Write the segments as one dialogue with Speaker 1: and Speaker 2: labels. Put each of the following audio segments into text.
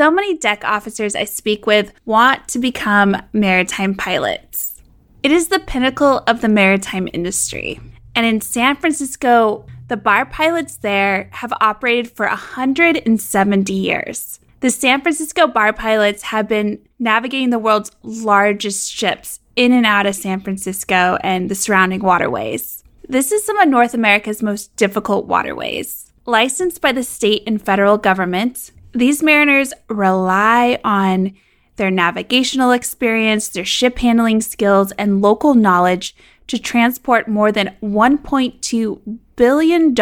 Speaker 1: So many deck officers I speak with want to become maritime pilots. It is the pinnacle of the maritime industry. And in San Francisco, the bar pilots there have operated for 170 years. The San Francisco bar pilots have been navigating the world's largest ships in and out of San Francisco and the surrounding waterways. This is some of North America's most difficult waterways. Licensed by the state and federal government, these mariners rely on their navigational experience, their ship handling skills, and local knowledge to transport more than $1.2 billion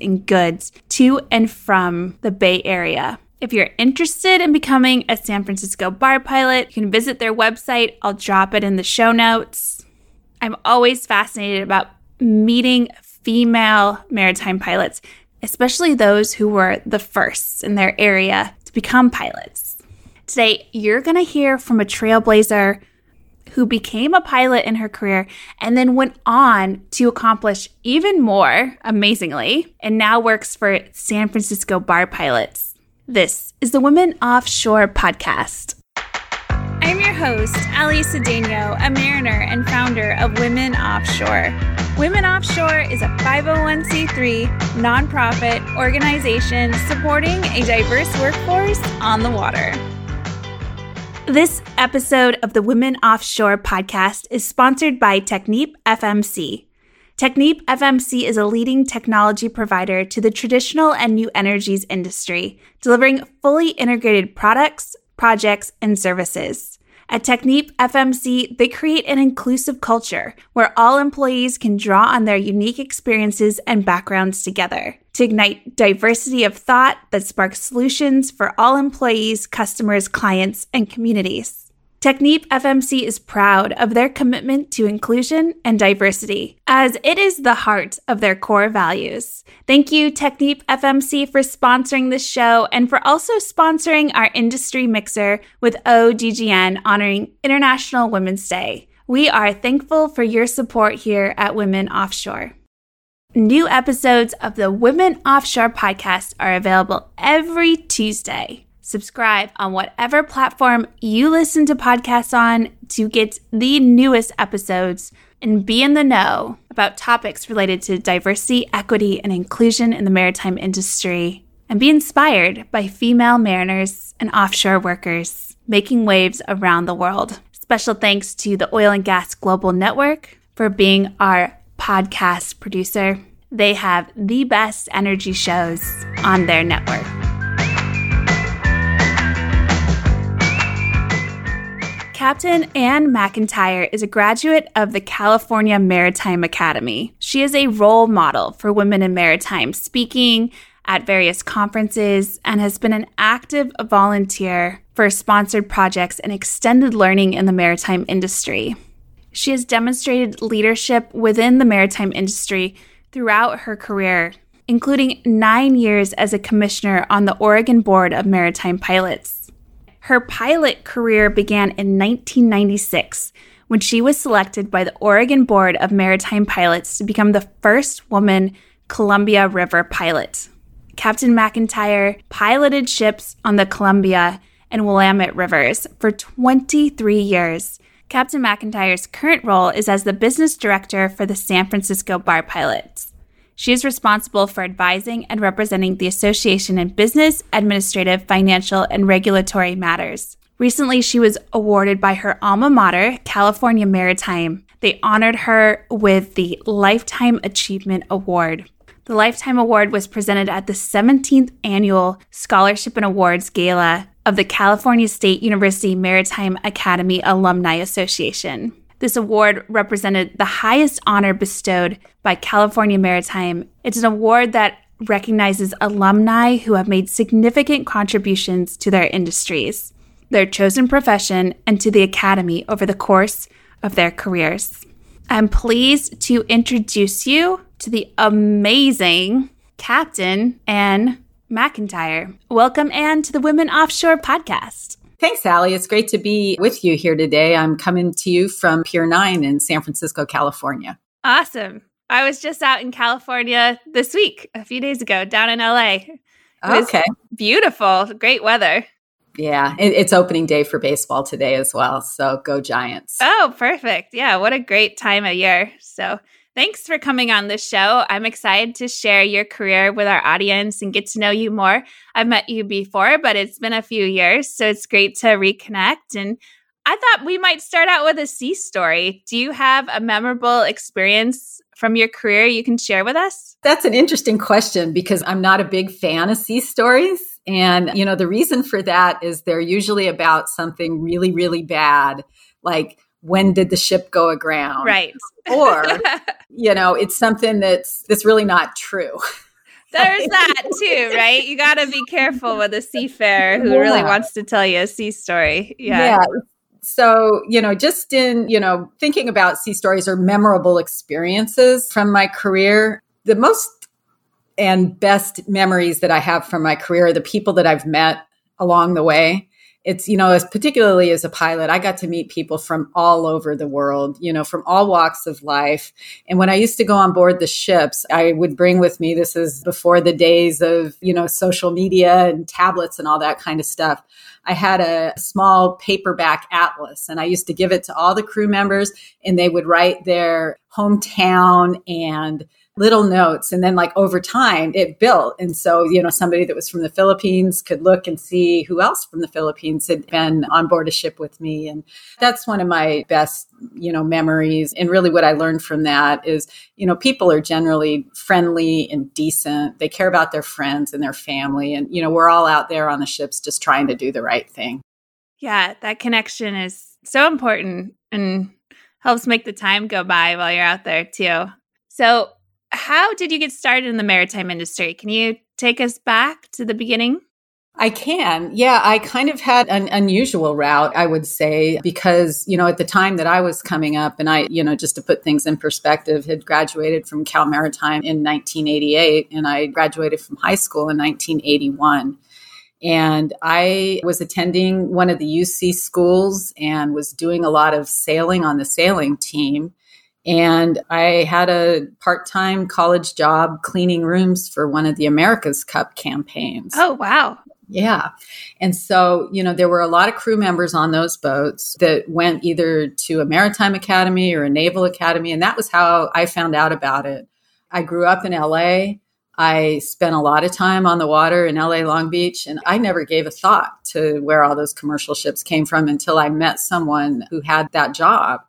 Speaker 1: in goods to and from the Bay Area. If you're interested in becoming a San Francisco bar pilot, you can visit their website. I'll drop it in the show notes. I'm always fascinated about meeting female maritime pilots, especially those who were the first in their area to become pilots. Today, you're going to hear from a trailblazer who became a pilot in her career and then went on to accomplish even more amazingly and now works for San Francisco Bar Pilots. This is the Women Offshore podcast. I'm your host, Allie Cedeno, a mariner and founder of Women Offshore. Women Offshore is a 501c3 nonprofit organization supporting a diverse workforce on the water. This episode of the Women Offshore podcast is sponsored by Technip FMC. Technip FMC is a leading technology provider to the traditional and new energies industry, delivering fully integrated products, projects, and services. At Technip FMC, they create an inclusive culture where all employees can draw on their unique experiences and backgrounds together to ignite diversity of thought that sparks solutions for all employees, customers, clients, and communities. Technip FMC is proud of their commitment to inclusion and diversity, as it is the heart of their core values. Thank you, Technip FMC, for sponsoring this show and for also sponsoring our industry mixer with OGGN honoring International Women's Day. We are thankful for your support here at Women Offshore. New episodes of the Women Offshore podcast are available every Tuesday. Subscribe on whatever platform you listen to podcasts on to get the newest episodes and be in the know about topics related to diversity, equity, and inclusion in the maritime industry. And be inspired by female mariners and offshore workers making waves around the world. Special thanks to the Oil and Gas Global Network for being our podcast producer. They have the best energy shows on their network. Captain Anne McIntyre is a graduate of the California Maritime Academy. She is a role model for women in maritime, speaking at various conferences, and has been an active volunteer for sponsored projects and extended learning in the maritime industry. She has demonstrated leadership within the maritime industry throughout her career, including nine years as a commissioner on the Oregon Board of Maritime Pilots. Her pilot career began in 1996 when she was selected by the Oregon Board of Maritime Pilots to become the first woman Columbia River pilot. Captain McIntyre piloted ships on the Columbia and Willamette rivers for 23 years. Captain McIntyre's current role is as the business director for the San Francisco Bar Pilots. She is responsible for advising and representing the association in business, administrative, financial, and regulatory matters. Recently, she was awarded by her alma mater, California Maritime. They honored her with the Lifetime Achievement Award. The Lifetime Award was presented at the 17th Annual Scholarship and Awards Gala of the California State University Maritime Academy Alumni Association. This award represented the highest honor bestowed by California Maritime. It's an award that recognizes alumni who have made significant contributions to their industries, their chosen profession, and to the Academy over the course of their careers. I'm pleased to introduce you to the amazing Captain Anne McIntyre. Welcome, Anne, to the Women Offshore podcast.
Speaker 2: Thanks, Allie. It's great to be with you here today. I'm coming to you from Pier 9 in San Francisco, California.
Speaker 1: Awesome. I was just out in California this week, a few days ago, down in LA.
Speaker 2: okay.
Speaker 1: Beautiful. Great weather.
Speaker 2: Yeah, it's opening day for baseball today as well. So go Giants.
Speaker 1: Oh, perfect. Yeah, what a great time of year. So thanks for coming on the show. I'm excited to share your career with our audience and get to know you more. I've met you before, but it's been a few years. So it's great to reconnect. And I thought we might start out with a sea story. Do you have a memorable experience from your career you can share with us?
Speaker 2: That's an interesting question because I'm not a big fan of sea stories. And, you know, the reason for that is they're usually about something really, really bad, like when did the ship go aground?
Speaker 1: Right.
Speaker 2: or, you know, it's something that's that's really not true.
Speaker 1: There's that too, right? You got to be careful with a seafarer who yeah. really wants to tell you a sea story. Yeah. yeah.
Speaker 2: So, you know, just in, you know, thinking about sea stories or memorable experiences from my career, the most and best memories that I have from my career are the people that I've met along the way. It's, you know, as particularly as a pilot, I got to meet people from all over the world, you know, from all walks of life. And when I used to go on board the ships, I would bring with me, this is before the days of, you know, social media and tablets and all that kind of stuff. I had a small paperback atlas and I used to give it to all the crew members and they would write their hometown and little notes and then like over time it built. And so you know somebody that was from the philippines could look and see who else from the philippines had been on board a ship with me. And that's one of my best you know memories. And really what i learned from that is you know people are generally friendly and decent. They care about their friends and their family. And you know we're all out there on the ships just trying to do the right thing.
Speaker 1: Yeah that connection is so important and helps make the time go by while you're out there too. So how did you get started in the maritime industry? Can you take us back to the beginning?
Speaker 2: I can. Yeah, I kind of had an unusual route, I would say, because, you know, at the time that I was coming up, and I, you know, just to put things in perspective, had graduated from Cal Maritime in 1988, and I graduated from high school in 1981. And I was attending one of the UC schools and was doing a lot of sailing on the sailing team. And I had a part time college job cleaning rooms for one of the America's Cup campaigns.
Speaker 1: Oh, wow.
Speaker 2: Yeah. And so, you know, there were a lot of crew members on those boats that went either to a maritime academy or a naval academy. And that was how I found out about it. I grew up in LA. I spent a lot of time on the water in LA Long Beach, and I never gave a thought to where all those commercial ships came from until I met someone who had that job.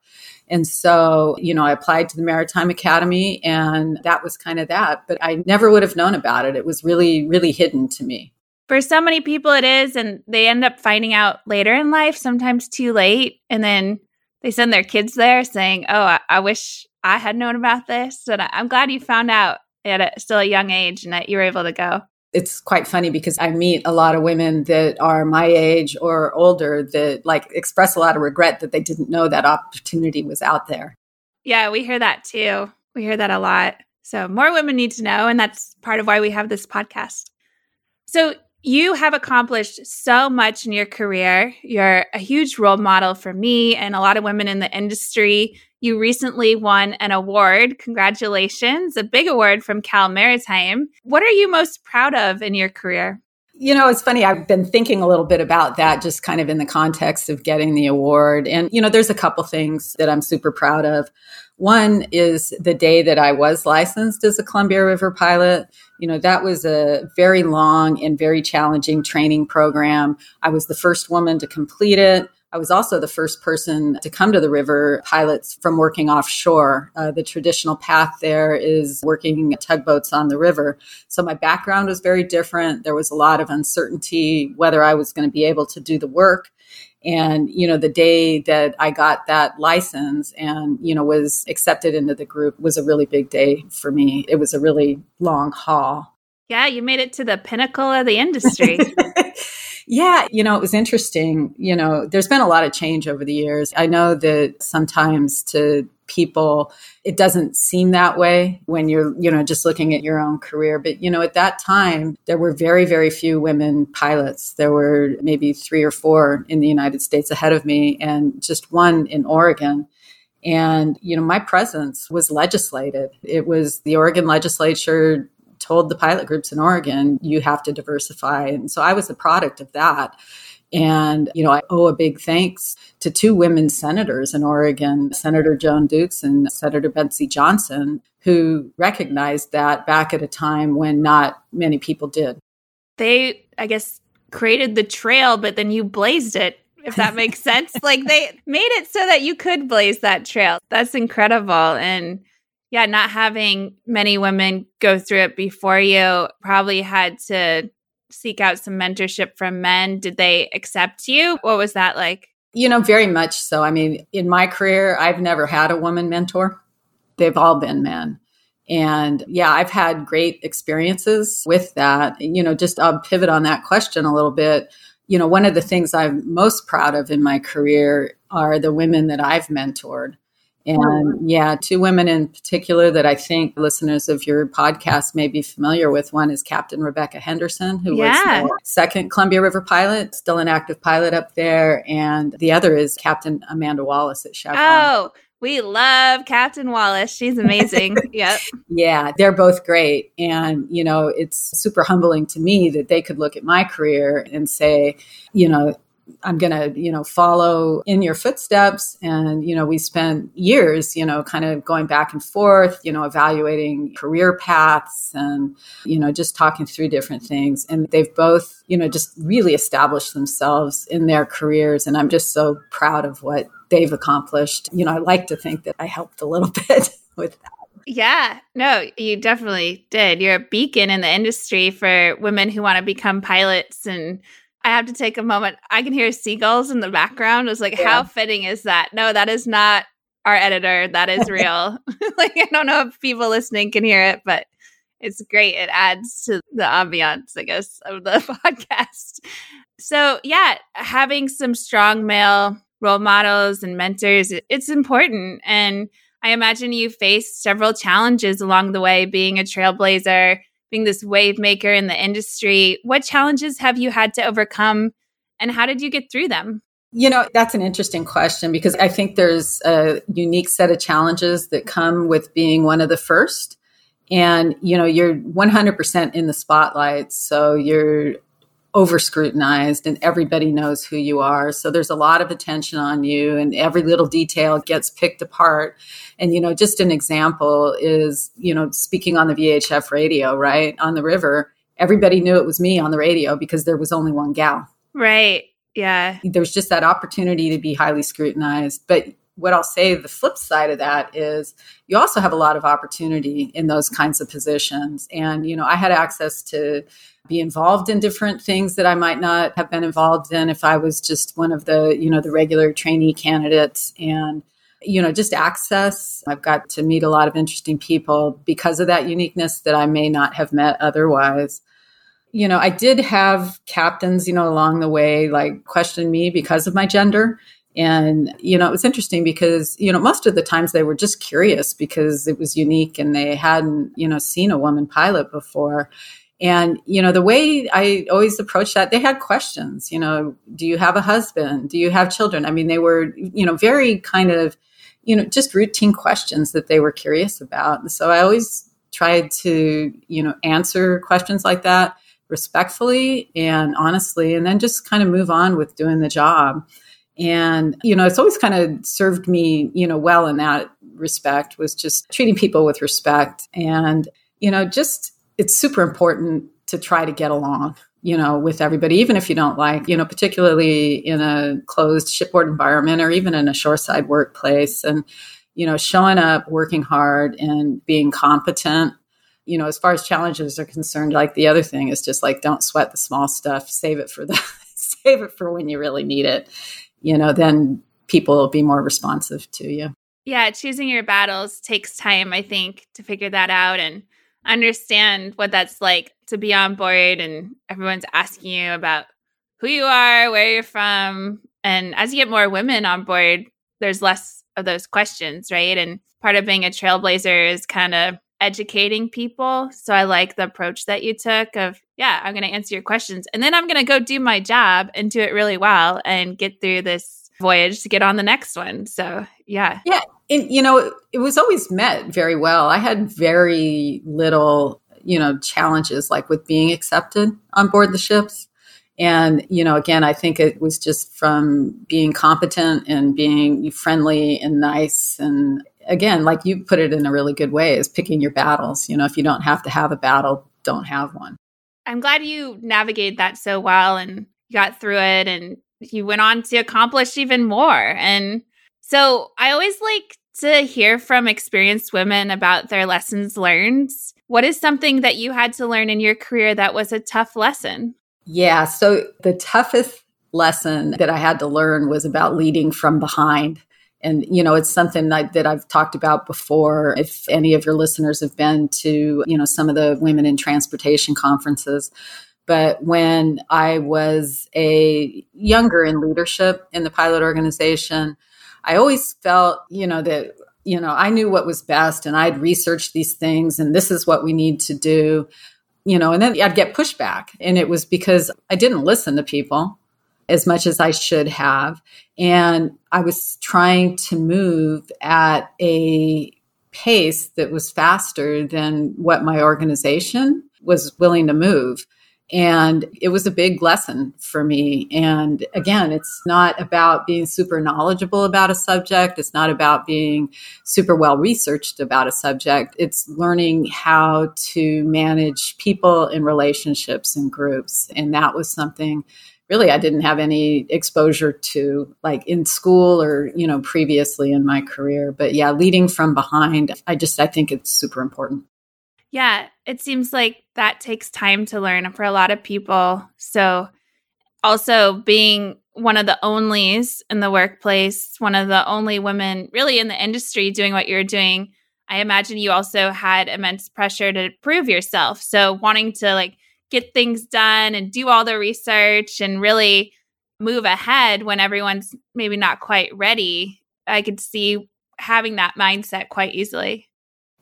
Speaker 2: And so, you know, I applied to the Maritime Academy and that was kind of that. But I never would have known about it. It was really, really hidden to me.
Speaker 1: For so many people, it is. And they end up finding out later in life, sometimes too late. And then they send their kids there saying, Oh, I, I wish I had known about this. And I, I'm glad you found out at a, still a young age and that you were able to go
Speaker 2: it's quite funny because I meet a lot of women that are my age or older that like express a lot of regret that they didn't know that opportunity was out there.
Speaker 1: Yeah, we hear that too. We hear that a lot. So more women need to know. And that's part of why we have this podcast. So you have accomplished so much in your career. You're a huge role model for me and a lot of women in the industry. You recently won an award. Congratulations, a big award from Cal Maritime. What are you most proud of in your career?
Speaker 2: You know, it's funny. I've been thinking a little bit about that just kind of in the context of getting the award. And, you know, there's a couple things that I'm super proud of. One is the day that I was licensed as a Columbia River pilot. You know, that was a very long and very challenging training program. I was the first woman to complete it. I was also the first person to come to the river pilots from working offshore. Uh, the traditional path there is working tugboats on the river. So my background was very different. There was a lot of uncertainty whether I was going to be able to do the work. And, you know, the day that I got that license and, you know, was accepted into the group was a really big day for me. It was a really long haul.
Speaker 1: Yeah, you made it to the pinnacle of the industry.
Speaker 2: Yeah, you know, it was interesting. You know, there's been a lot of change over the years. I know that sometimes to people it doesn't seem that way when you're you know just looking at your own career but you know at that time there were very very few women pilots there were maybe 3 or 4 in the United States ahead of me and just one in Oregon and you know my presence was legislated it was the Oregon legislature told the pilot groups in Oregon, you have to diversify. And so I was the product of that. And, you know, I owe a big thanks to two women senators in Oregon, Senator Joan Dukes and Senator Betsy Johnson, who recognized that back at a time when not many people did.
Speaker 1: They, I guess, created the trail, but then you blazed it, if that makes sense. like they made it so that you could blaze that trail. That's incredible. And yeah, not having many women go through it before you probably had to seek out some mentorship from men. Did they accept you? What was that like?
Speaker 2: You know, very much so. I mean, in my career, I've never had a woman mentor, they've all been men. And yeah, I've had great experiences with that. You know, just I'll pivot on that question a little bit. You know, one of the things I'm most proud of in my career are the women that I've mentored. And yeah, two women in particular that I think listeners of your podcast may be familiar with. One is Captain Rebecca Henderson, who yeah. was the second Columbia River pilot, still an active pilot up there. And the other is Captain Amanda Wallace at Chevron.
Speaker 1: Oh, we love Captain Wallace. She's amazing. yep.
Speaker 2: Yeah, they're both great. And, you know, it's super humbling to me that they could look at my career and say, you know, I'm going to, you know, follow in your footsteps. And, you know, we spent years, you know, kind of going back and forth, you know, evaluating career paths and, you know, just talking through different things. And they've both, you know, just really established themselves in their careers. And I'm just so proud of what they've accomplished. You know, I like to think that I helped a little bit with that.
Speaker 1: Yeah, no, you definitely did. You're a beacon in the industry for women who want to become pilots and I have to take a moment. I can hear seagulls in the background. It's like, yeah. how fitting is that? No, that is not our editor. That is real. like, I don't know if people listening can hear it, but it's great. It adds to the ambiance, I guess, of the podcast. So, yeah, having some strong male role models and mentors, it's important. And I imagine you faced several challenges along the way being a trailblazer being this wave maker in the industry. What challenges have you had to overcome and how did you get through them?
Speaker 2: You know, that's an interesting question because I think there's a unique set of challenges that come with being one of the first. And, you know, you're 100% in the spotlight. So you're over scrutinized and everybody knows who you are. So there's a lot of attention on you and every little detail gets picked apart. And, you know, just an example is, you know, speaking on the VHF radio, right? On the river, everybody knew it was me on the radio because there was only one gal.
Speaker 1: Right. Yeah.
Speaker 2: There's just that opportunity to be highly scrutinized. But what I'll say the flip side of that is you also have a lot of opportunity in those kinds of positions. And, you know, I had access to be involved in different things that I might not have been involved in if I was just one of the, you know, the regular trainee candidates and you know, just access. I've got to meet a lot of interesting people because of that uniqueness that I may not have met otherwise. You know, I did have captains, you know, along the way like question me because of my gender. And, you know, it was interesting because, you know, most of the times they were just curious because it was unique and they hadn't, you know, seen a woman pilot before. And, you know, the way I always approach that, they had questions, you know, do you have a husband? Do you have children? I mean, they were, you know, very kind of, you know, just routine questions that they were curious about. And so I always tried to, you know, answer questions like that respectfully and honestly, and then just kind of move on with doing the job. And, you know, it's always kind of served me, you know, well in that respect was just treating people with respect and, you know, just it's super important to try to get along you know with everybody even if you don't like you know particularly in a closed shipboard environment or even in a shoreside workplace. And you know showing up working hard and being competent you know as far as challenges are concerned like the other thing is just like don't sweat the small stuff. Save it for the save it for when you really need it you know then people will be more responsive to you.
Speaker 1: Yeah choosing your battles takes time i think to figure that out. And understand what that's like to be on board and everyone's asking you about who you are, where you're from. And as you get more women on board, there's less of those questions, right? And part of being a trailblazer is kind of educating people. So I like the approach that you took of, yeah, I'm going to answer your questions and then I'm going to go do my job and do it really well and get through this voyage to get on the next one. So, yeah.
Speaker 2: Yeah and, you know, it was always met very well. I had very little, you know, challenges like with being accepted on board the ships. And, you know, again, I think it was just from being competent and being friendly and nice. And again, like you put it in a really good way, is picking your battles. You know, if you don't have to have a battle, don't have one.
Speaker 1: I'm glad you navigated that so well and got through it and you went on to accomplish even more. And so I always like to hear from experienced women about their lessons learned. What is something that you had to learn in your career that was a tough lesson?
Speaker 2: Yeah. So the toughest lesson that I had to learn was about leading from behind. And, you know, it's something that, that I've talked about before. If any of your listeners have been to, you know, some of the women in transportation conferences, but when I was a younger in leadership in the pilot organization, I always felt, you know, that, you know, I knew what was best and I'd researched these things and this is what we need to do you know, and then I'd get pushback. And it was because I didn't listen to people as much as I should have. And I was trying to move at a pace that was faster than what my organization was willing to move. And it was a big lesson for me. And again, it's not about being super knowledgeable about a subject. It's not about being super well researched about a subject. It's learning how to manage people and relationships and groups. And that was something really I didn't have any exposure to like in school or, you know, previously in my career. But yeah, leading from behind, I just, I think it's super important.
Speaker 1: Yeah, it seems like that takes time to learn for a lot of people. So, also being one of the onlys in the workplace, one of the only women really in the industry doing what you're doing, I imagine you also had immense pressure to prove yourself. So, wanting to like get things done and do all the research and really move ahead when everyone's maybe not quite ready, I could see having that mindset quite easily.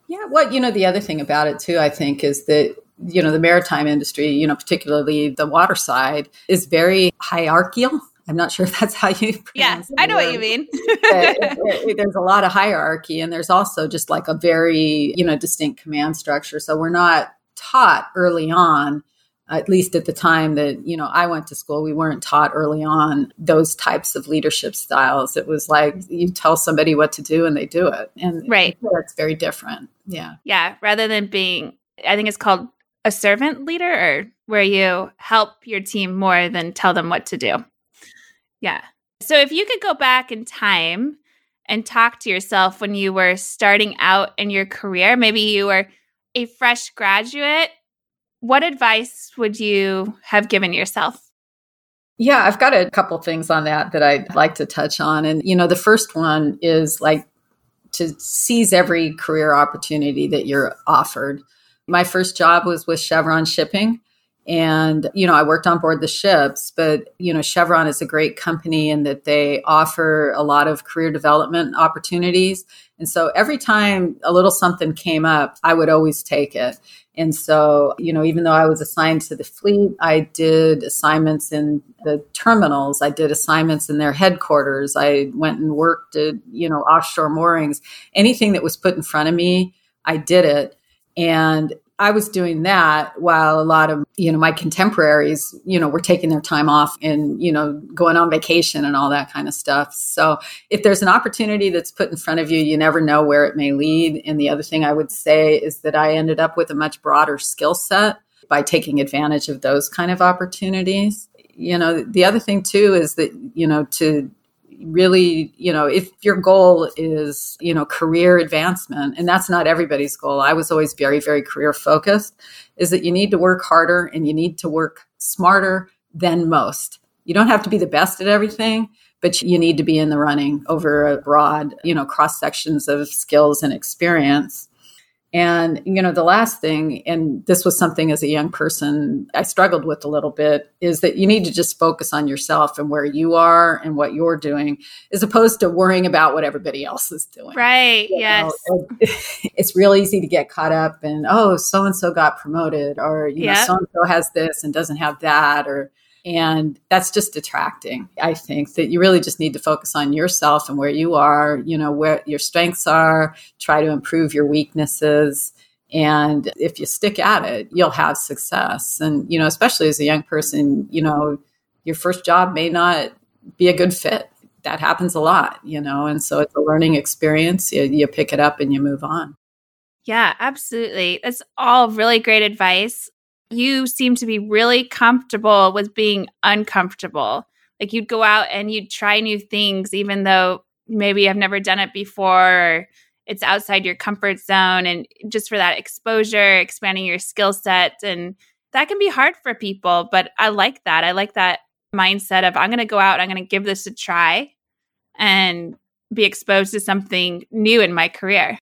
Speaker 2: Yeah, well, you know, the other thing about it too, I think, is that you know the maritime industry, you know, particularly the water side, is very hierarchical. I'm not sure if that's how you.
Speaker 1: Yeah, I know what you mean.
Speaker 2: there's a lot of hierarchy, and there's also just like a very you know distinct command structure. So we're not taught early on at least at the time that you know I went to school, we weren't taught early on those types of leadership styles. It was like you tell somebody what to do and they do it, and
Speaker 1: right,
Speaker 2: that's very different. Yeah,
Speaker 1: yeah. Rather than being, I think it's called a servant leader, or where you help your team more than tell them what to do. Yeah. So if you could go back in time and talk to yourself when you were starting out in your career, maybe you were a fresh graduate what advice would you have given yourself?
Speaker 2: Yeah, I've got a couple things on that that I'd like to touch on. And, you know, the first one is like to seize every career opportunity that you're offered. My first job was with Chevron Shipping. And, you know, I worked on board the ships, but, you know, Chevron is a great company in that they offer a lot of career development opportunities. And so every time a little something came up, I would always take it. And so, you know, even though I was assigned to the fleet, I did assignments in the terminals. I did assignments in their headquarters. I went and worked at, you know, offshore moorings. Anything that was put in front of me, I did it. And I was doing that while a lot of, you know, my contemporaries, you know, were taking their time off and, you know, going on vacation and all that kind of stuff. So if there's an opportunity that's put in front of you, you never know where it may lead. And the other thing I would say is that I ended up with a much broader skill set by taking advantage of those kind of opportunities. You know, the other thing too is that, you know, to really, you know, if your goal is, you know, career advancement, and that's not everybody's goal, I was always very, very career focused, is that you need to work harder and you need to work smarter than most. You don't have to be the best at everything, but you need to be in the running over a broad, you know, cross sections of skills and experience. And, you know, the last thing, and this was something as a young person I struggled with a little bit, is that you need to just focus on yourself and where you are and what you're doing, as opposed to worrying about what everybody else is doing.
Speaker 1: Right. You yes. Know,
Speaker 2: it's real easy to get caught up in, oh, so and so got promoted, or, you yep. know, so and so has this and doesn't have that, or, and that's just detracting. I think that you really just need to focus on yourself and where you are, you know, where your strengths are, try to improve your weaknesses. And if you stick at it, you'll have success. And, you know, especially as a young person, you know, your first job may not be a good fit. That happens a lot, you know, and so it's a learning experience. You, you pick it up and you move on.
Speaker 1: Yeah, absolutely. That's all really great advice. You seem to be really comfortable with being uncomfortable. Like you'd go out and you'd try new things, even though maybe I've never done it before it's outside your comfort zone and just for that exposure, expanding your skill set. And that can be hard for people, but I like that. I like that mindset of I'm going to go out, I'm going to give this a try and be exposed to something new in my career.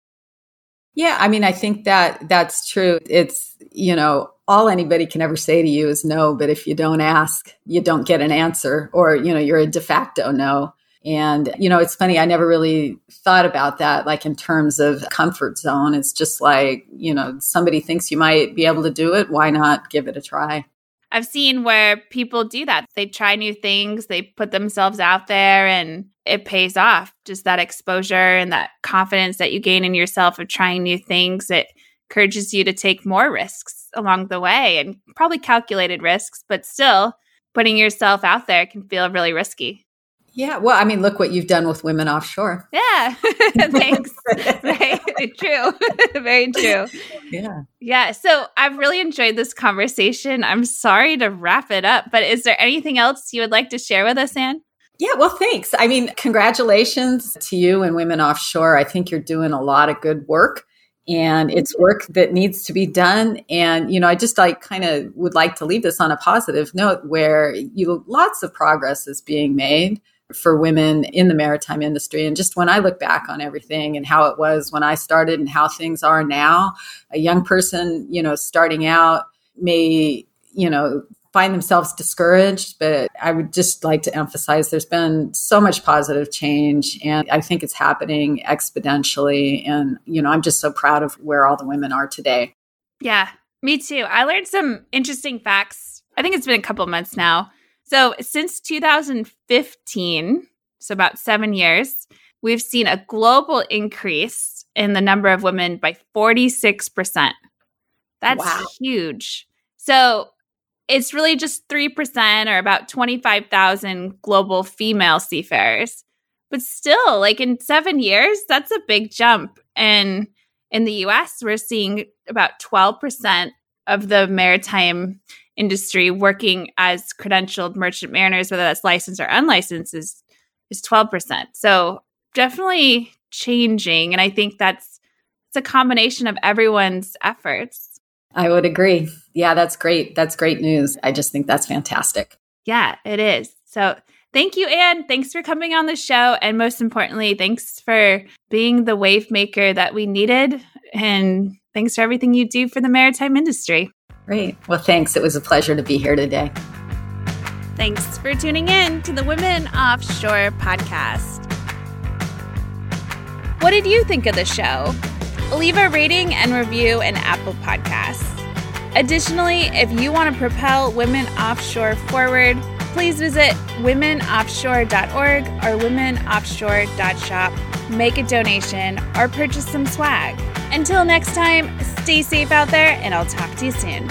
Speaker 2: Yeah, I mean, I think that that's true. It's, you know, all anybody can ever say to you is no, but if you don't ask, you don't get an answer or, you know, you're a de facto no. And, you know, it's funny, I never really thought about that, like in terms of comfort zone. It's just like, you know, somebody thinks you might be able to do it. Why not give it a try?
Speaker 1: I've seen where people do that. They try new things, they put themselves out there, and it pays off. Just that exposure and that confidence that you gain in yourself of trying new things. It encourages you to take more risks along the way and probably calculated risks, but still putting yourself out there can feel really risky.
Speaker 2: Yeah, well, I mean, look what you've done with women offshore.
Speaker 1: Yeah, thanks. very true. very true.
Speaker 2: Yeah.
Speaker 1: Yeah. So I've really enjoyed this conversation. I'm sorry to wrap it up, but is there anything else you would like to share with us, Anne?
Speaker 2: Yeah, well, thanks. I mean, congratulations to you and Women Offshore. I think you're doing a lot of good work and it's work that needs to be done and you know i just like kind of would like to leave this on a positive note where you lots of progress is being made for women in the maritime industry. And just when I look back on everything and how it was when I started and how things are now, a young person, you know, starting out may, you know, find themselves discouraged, but I would just like to emphasize there's been so much positive change and I think it's happening exponentially. And, you know, I'm just so proud of where all the women are today.
Speaker 1: Yeah, me too. I learned some interesting facts. I think it's been a couple months now so since 2015, so about seven years, we've seen a global increase in the number of women by 46%. That's wow. huge. So it's really just 3% or about 25,000 global female seafarers. But still, like in seven years, that's a big jump. And in the US, we're seeing about 12% of the maritime industry working as credentialed merchant mariners, whether that's licensed or unlicensed, is is twelve percent. So definitely changing, and I think that's it's a combination of everyone's efforts.
Speaker 2: I would agree. Yeah, that's great. That's great news. I just think that's fantastic.
Speaker 1: Yeah, it is. So thank you, Anne. Thanks for coming on the show. And most importantly, thanks for being the wave maker that we needed. And thanks for everything you do for the maritime industry.
Speaker 2: Great. Well, thanks. It was a pleasure to be here today.
Speaker 1: Thanks for tuning in to the Women Offshore podcast. What did you think of the show? Leave a rating and review in Apple Podcasts. Additionally, if you want to propel women offshore forward, please visit womenoffshore.org or womenoffshore.shop, make a donation, or purchase some swag. Until next time, stay safe out there, and I'll talk to you soon.